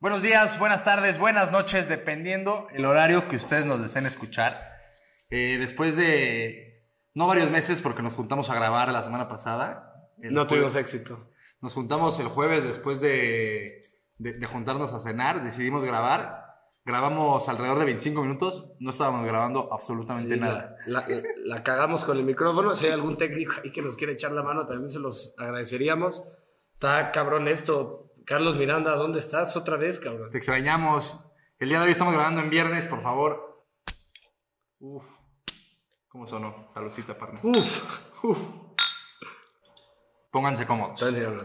Buenos días, buenas tardes, buenas noches, dependiendo el horario que ustedes nos deseen escuchar. Eh, después de no varios meses, porque nos juntamos a grabar la semana pasada. No tuvimos éxito. Nos juntamos el jueves después de, de- de juntarnos a cenar, decidimos grabar. Grabamos alrededor de 25 minutos, no estábamos grabando absolutamente Sí, nada. La, la- la cagamos con el micrófono. Si hay algún técnico ahí que nos quiere echar la mano, también se los agradeceríamos. Está cabrón esto. Carlos Miranda, ¿dónde estás otra vez, cabrón? Te extrañamos. El día de hoy estamos grabando en viernes, por favor. Uf, ¿cómo sonó? Saludcita, partner. Uf, uf. Pónganse cómodos. Una.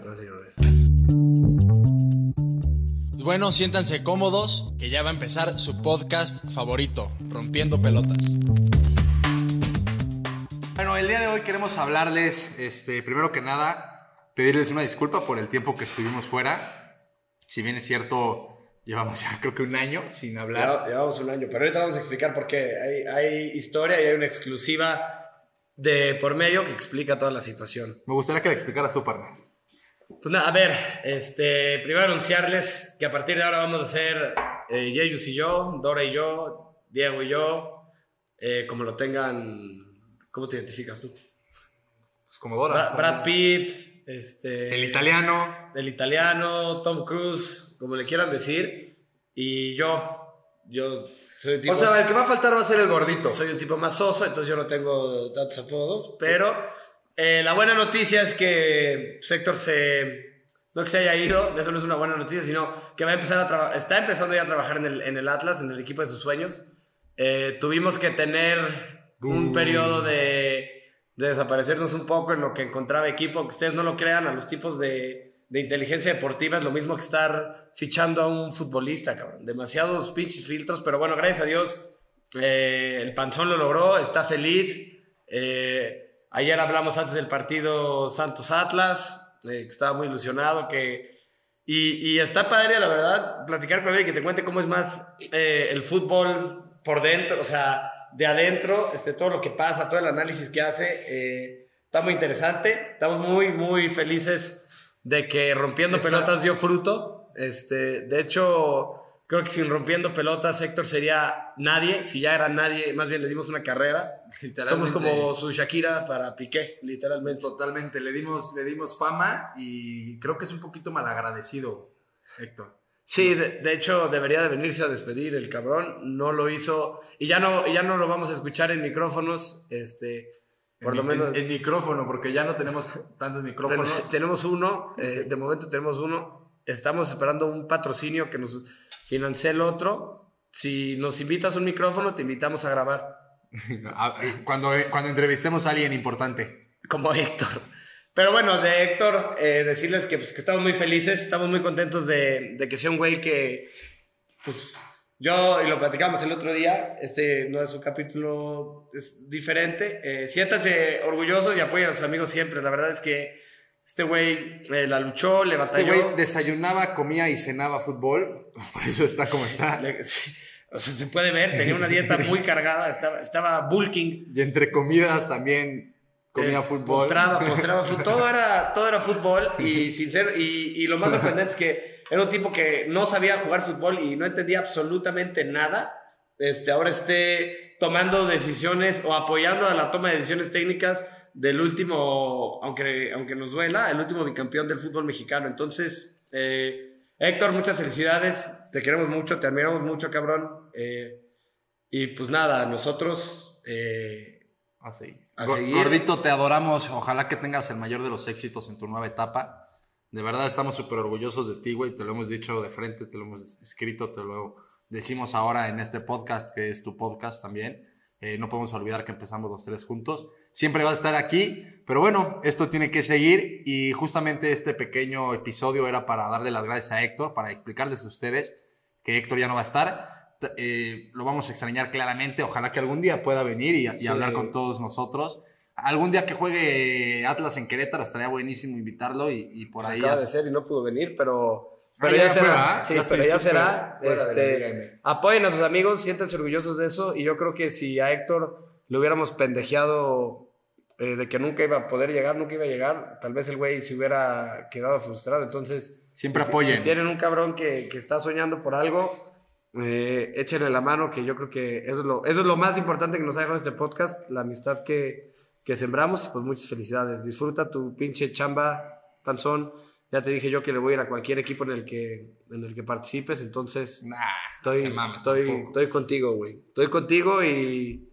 Bueno, siéntanse cómodos, que ya va a empezar su podcast favorito, Rompiendo Pelotas. Bueno, el día de hoy queremos hablarles, este, primero que nada, pedirles una disculpa por el tiempo que estuvimos fuera. Si bien es cierto, llevamos ya creo que un año sin hablar. Lleva- Llevamos un año, pero ahorita vamos a explicar por qué. Hay, hay historia y hay una exclusiva de por medio que explica toda la situación. Me gustaría que le explicaras tu partner. Pues nada, a ver, este, primero anunciarles que a partir de ahora vamos a hacer eh, Yeyus y yo, Dora y yo, Diego y yo, eh, como lo tengan, ¿cómo te identificas tú? Pues como Dora. Bra- Brad Pitt, este, El italiano. el italiano, Tom Cruise, como le quieran decir, y yo, yo soy un tipo, O sea, el que va a faltar va a ser el gordito. soy un tipo más soso, entonces yo no tengo tantos apodos, pero eh, la buena noticia es que Sector se, no que se haya ido, eso no es una buena noticia, sino que va a empezar a trabajar, está empezando ya a trabajar en el, en el Atlas, en el equipo de sus sueños. Eh, tuvimos que tener un Uh. periodo de, de desaparecernos un poco en lo que encontraba equipo, que ustedes no lo crean, a los tipos de, de inteligencia deportiva es lo mismo que estar fichando a un futbolista, cabrón. Demasiados pinches filtros, pero bueno, gracias a Dios, eh, el Panzón lo logró, está feliz. Eh, ayer hablamos antes del partido Santos Atlas, eh, que estaba muy ilusionado, que... Y, está padre, la verdad, platicar con él y que te cuente cómo es más eh, el fútbol por dentro, o sea, de adentro, este, todo lo que pasa, todo el análisis que hace. eh, está muy interesante. Estamos muy, muy felices de que Rompiendo Está- Pelotas dio fruto. Este, de hecho, creo que sin Rompiendo Pelotas, Héctor sería nadie. Si ya era nadie, más bien le dimos una carrera. Somos como su Shakira para Piqué, literalmente. Totalmente, le dimos, le dimos fama y creo que es un poquito malagradecido, Héctor. Sí, de, de hecho debería de venirse a despedir el cabrón, no lo hizo y ya no, ya no lo vamos a escuchar en micrófonos, este, por En lo menos En, en micrófono, porque ya no tenemos tantos micrófonos. tenemos uno, eh, de momento tenemos uno, estamos esperando un patrocinio que nos financie el otro, si nos invitas un micrófono te invitamos a grabar, A- Cuando, cuando entrevistemos a alguien importante. como Héctor. Pero bueno, de Héctor, eh, decirles que, pues, que estamos muy felices, estamos muy contentos de, de que sea un güey que, pues, yo, y lo platicamos el otro día, este no es un capítulo es diferente. Eh, siéntanse orgullosos y apoyen a sus amigos siempre. La verdad es que este güey eh, la luchó, le Este batalló. güey desayunaba, comía y cenaba fútbol, por eso está como está. Le- sí, o sea, se puede ver, tenía una dieta muy cargada, estaba, estaba bulking. Y entre comidas también comía Eh, fútbol. Postraba, postraba fútbol. Todo era, todo era fútbol y sincero. Y, y lo más sorprendente es que era un tipo que no sabía jugar fútbol y no entendía absolutamente nada. Este, ahora esté tomando decisiones o apoyando a la toma de decisiones técnicas del último, aunque, aunque nos duela, el último bicampeón del fútbol mexicano. Entonces, eh, Héctor, muchas felicidades. Te queremos mucho, te admiramos mucho, cabrón. Eh, y pues nada, nosotros. eh, Así. A seguir. Gordito, te adoramos. Ojalá que tengas el mayor de los éxitos en tu nueva etapa. De verdad estamos súper orgullosos de ti, güey. Te lo hemos dicho de frente, te lo hemos escrito, te lo decimos ahora en este podcast, que es tu podcast también. Eh, no podemos olvidar que empezamos los tres juntos. Siempre va a estar aquí, pero bueno, esto tiene que seguir y justamente este pequeño episodio era para darle las gracias a Héctor, para explicarles a ustedes que Héctor ya no va a estar. Eh, lo vamos a extrañar claramente. Ojalá que algún día pueda venir y, y Sí. hablar con todos nosotros. Algún día que juegue Atlas en Querétaro estaría buenísimo invitarlo y, y por ahí. acaba ya- de ser y no pudo venir, pero, Ah, pero ya será. Ya pero ya será. Este, apoyen a sus amigos, siéntanse orgullosos de eso. Y yo creo que si a Héctor le hubiéramos pendejeado eh, de que nunca iba a poder llegar, nunca iba a llegar, tal vez el güey se hubiera quedado frustrado. Entonces, Siempre Si- apoyen. Si tienen un cabrón que, que está soñando por algo, eh, échenle la mano, que yo creo que eso es, lo, eso es lo más importante que nos ha dejado este podcast, la amistad que, que sembramos. Pues muchas felicidades. Disfruta tu pinche chamba, panzón. Ya te dije yo que le voy a ir a cualquier equipo en el que, en el que participes, entonces Nah, estoy, te mames estoy, tampoco. estoy contigo, güey. Estoy contigo y,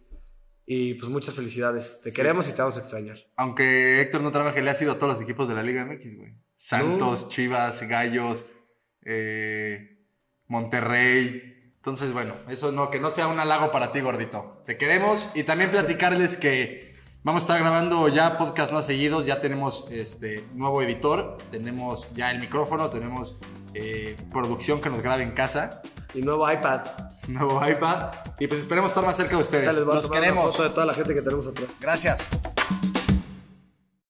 y pues muchas felicidades. Te queremos y te vamos a extrañar. Aunque Héctor no trabaje, le ha sido a todos los equipos de la Liga MX, güey. Santos, Chivas, Gallos, eh, Monterrey. Entonces, bueno, eso no, que no sea un halago para ti, gordito. Te queremos y también platicarles que vamos a estar grabando ya podcast más seguidos. Ya tenemos este nuevo editor, tenemos ya el micrófono, tenemos eh, producción que nos grabe en casa, Y nuevo iPad. nuevo iPad. Y pues esperemos estar más cerca de ustedes. Ya les voy a Los tomar una queremos. foto de toda la gente que tenemos atrás. Gracias.